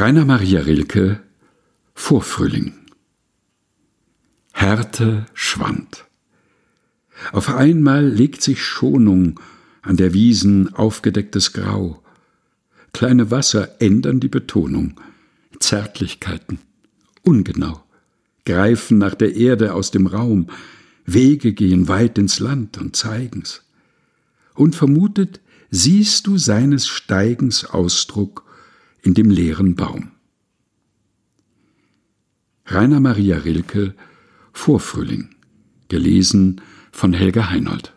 Rainer Maria Rilke Vorfrühling Härte schwand. Auf einmal legt sich Schonung an der Wiesen aufgedecktes Grau. Kleine Wasser ändern die Betonung, Zärtlichkeiten, ungenau, greifen nach der Erde aus dem Raum, Wege gehen weit ins Land und zeigen's. Unvermutet siehst du seines Steigens Ausdruck in dem leeren Baum. Rainer Maria Rilke Vorfrühling, gelesen von Helga Heinold.